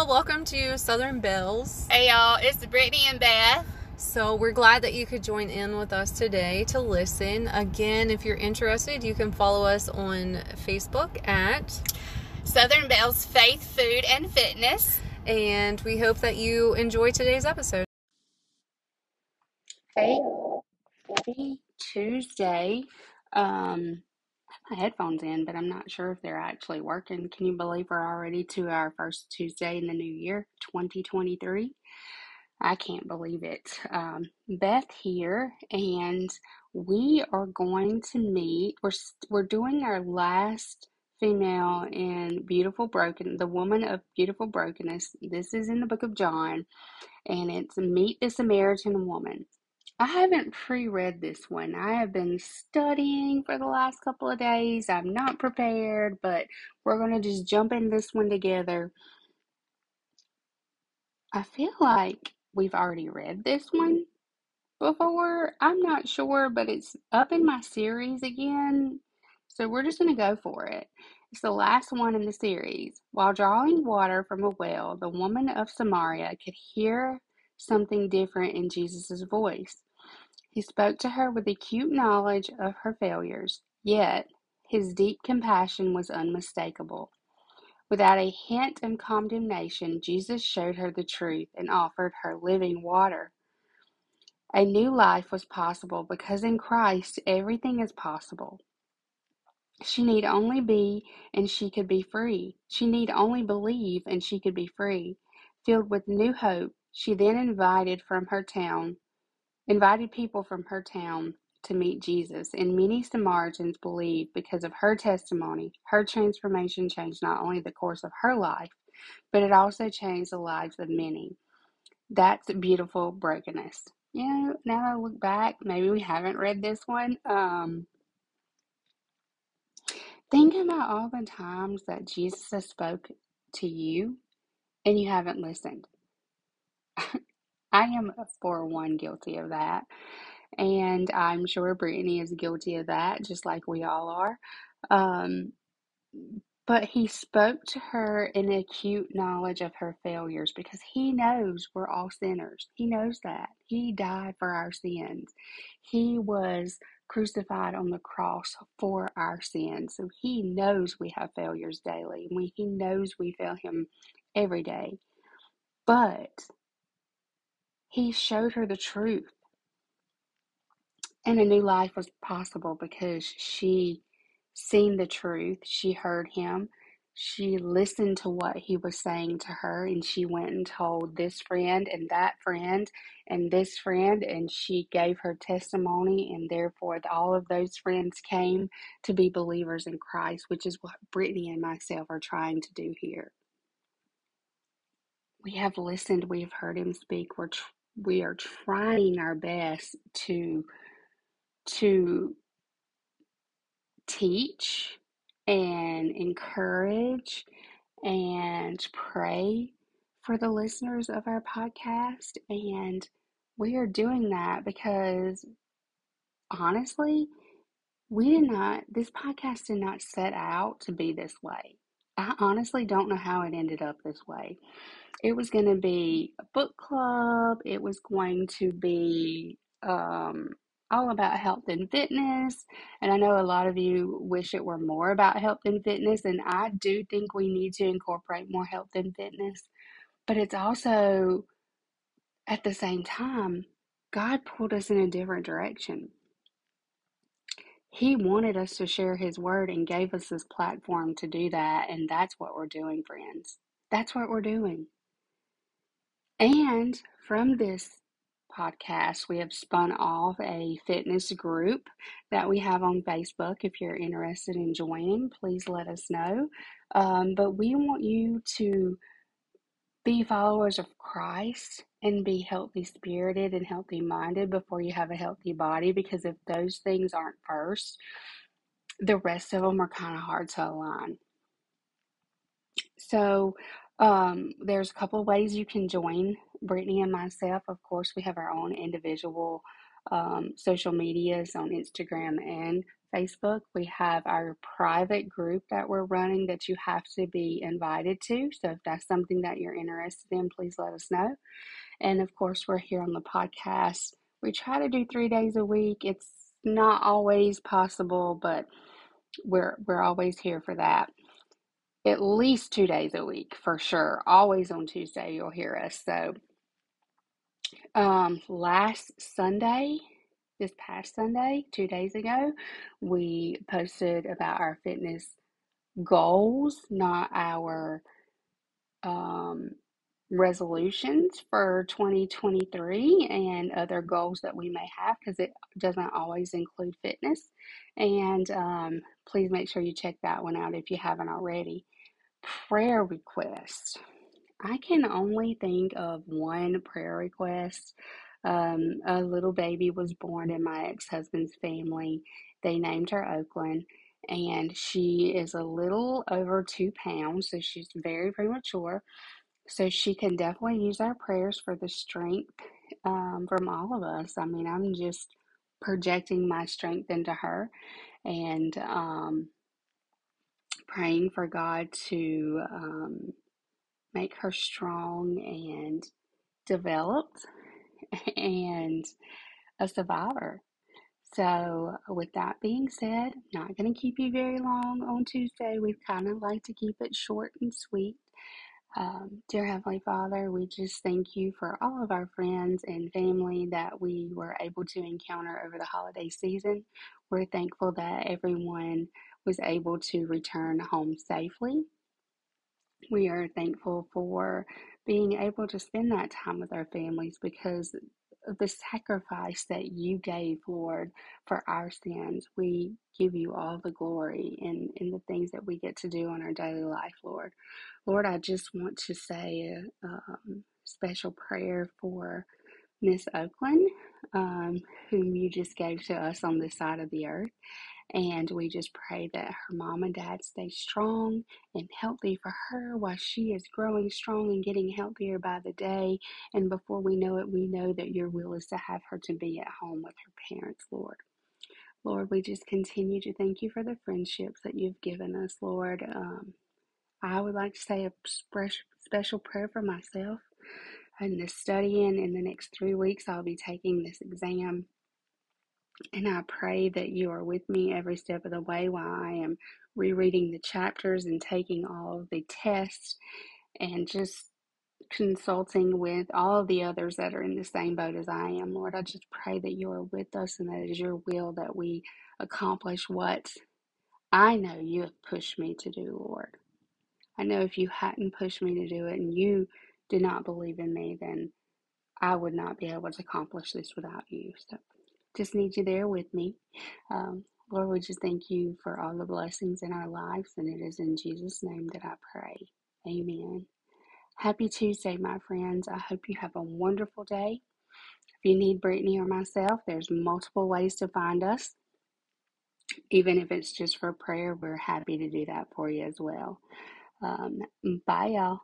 y'all, welcome to Southern Bells. Hey y'all, it's Brittany and Beth. So, we're glad that you could join in with us today to listen. Again, if you're interested, you can follow us on Facebook at Southern Bells Faith, Food, and Fitness. And we hope that you enjoy today's episode. Hey, happy Tuesday. Um, I my headphones in, but I'm not sure if they're actually working. Can you believe we're already to our first Tuesday in the new year, 2023? I can't believe it. Um, Beth here, and we are going to meet. We're we're doing our last female in beautiful broken, the woman of beautiful brokenness. This is in the book of John, and it's meet the Samaritan woman. I haven't pre read this one. I have been studying for the last couple of days. I'm not prepared, but we're going to just jump in this one together. I feel like we've already read this one before. I'm not sure, but it's up in my series again. So we're just going to go for it. It's the last one in the series. While drawing water from a well, the woman of Samaria could hear something different in Jesus' voice. He spoke to her with acute knowledge of her failures, yet his deep compassion was unmistakable. Without a hint of condemnation, Jesus showed her the truth and offered her living water. A new life was possible because in Christ everything is possible. She need only be and she could be free. She need only believe and she could be free. Filled with new hope, she then invited from her town invited people from her town to meet Jesus, and many Samaritans believed because of her testimony. Her transformation changed not only the course of her life, but it also changed the lives of many. That's beautiful brokenness. You know, now I look back, maybe we haven't read this one. Um, think about all the times that Jesus has spoke to you and you haven't listened. I am for one guilty of that. And I'm sure Brittany is guilty of that, just like we all are. Um, but he spoke to her in acute knowledge of her failures because he knows we're all sinners. He knows that. He died for our sins. He was crucified on the cross for our sins. So he knows we have failures daily. We he knows we fail him every day. But he showed her the truth. And a new life was possible because she seen the truth. She heard him. She listened to what he was saying to her, and she went and told this friend and that friend and this friend, and she gave her testimony, and therefore all of those friends came to be believers in Christ, which is what Brittany and myself are trying to do here. We have listened, we have heard him speak, we're we are trying our best to to teach and encourage and pray for the listeners of our podcast and we are doing that because honestly we did not this podcast did not set out to be this way i honestly don't know how it ended up this way it was going to be a book club. It was going to be um, all about health and fitness. And I know a lot of you wish it were more about health and fitness. And I do think we need to incorporate more health and fitness. But it's also, at the same time, God pulled us in a different direction. He wanted us to share His word and gave us this platform to do that. And that's what we're doing, friends. That's what we're doing. And from this podcast, we have spun off a fitness group that we have on Facebook. If you're interested in joining, please let us know. Um, but we want you to be followers of Christ and be healthy spirited and healthy minded before you have a healthy body because if those things aren't first, the rest of them are kind of hard to align. So, um, there's a couple ways you can join Brittany and myself. Of course, we have our own individual um, social medias on Instagram and Facebook. We have our private group that we're running that you have to be invited to. So if that's something that you're interested in, please let us know. And of course, we're here on the podcast. We try to do three days a week. It's not always possible, but we're we're always here for that. At least two days a week for sure. Always on Tuesday you'll hear us. So um last Sunday, this past Sunday, two days ago, we posted about our fitness goals, not our um resolutions for 2023 and other goals that we may have because it doesn't always include fitness. And um, please make sure you check that one out if you haven't already. Prayer requests. I can only think of one prayer request. Um, a little baby was born in my ex husband's family. They named her Oakland, and she is a little over two pounds, so she's very premature. So she can definitely use our prayers for the strength um, from all of us. I mean, I'm just projecting my strength into her and um, praying for God to um, make her strong and developed and a survivor. So, with that being said, not going to keep you very long on Tuesday. We kind of like to keep it short and sweet. Um, dear Heavenly Father, we just thank you for all of our friends and family that we were able to encounter over the holiday season. We're thankful that everyone was able to return home safely. We are thankful for being able to spend that time with our families because the sacrifice that you gave, Lord, for our sins. We give you all the glory in, in the things that we get to do in our daily life, Lord. Lord, I just want to say a um, special prayer for Miss Oakland, um, whom you just gave to us on this side of the earth. And we just pray that her mom and dad stay strong and healthy for her while she is growing strong and getting healthier by the day. And before we know it, we know that your will is to have her to be at home with her parents, Lord. Lord, we just continue to thank you for the friendships that you've given us, Lord. Um, I would like to say a special prayer for myself. In the studying in the next three weeks, I'll be taking this exam and I pray that you are with me every step of the way while I am rereading the chapters and taking all of the tests and just consulting with all of the others that are in the same boat as I am. Lord, I just pray that you are with us and that it is your will that we accomplish what I know you have pushed me to do, Lord. I know if you hadn't pushed me to do it and you did not believe in me, then I would not be able to accomplish this without you. So just need you there with me. Um, Lord, we just thank you for all the blessings in our lives, and it is in Jesus' name that I pray. Amen. Happy Tuesday, my friends. I hope you have a wonderful day. If you need Brittany or myself, there's multiple ways to find us. Even if it's just for prayer, we're happy to do that for you as well. Um, bye, y'all.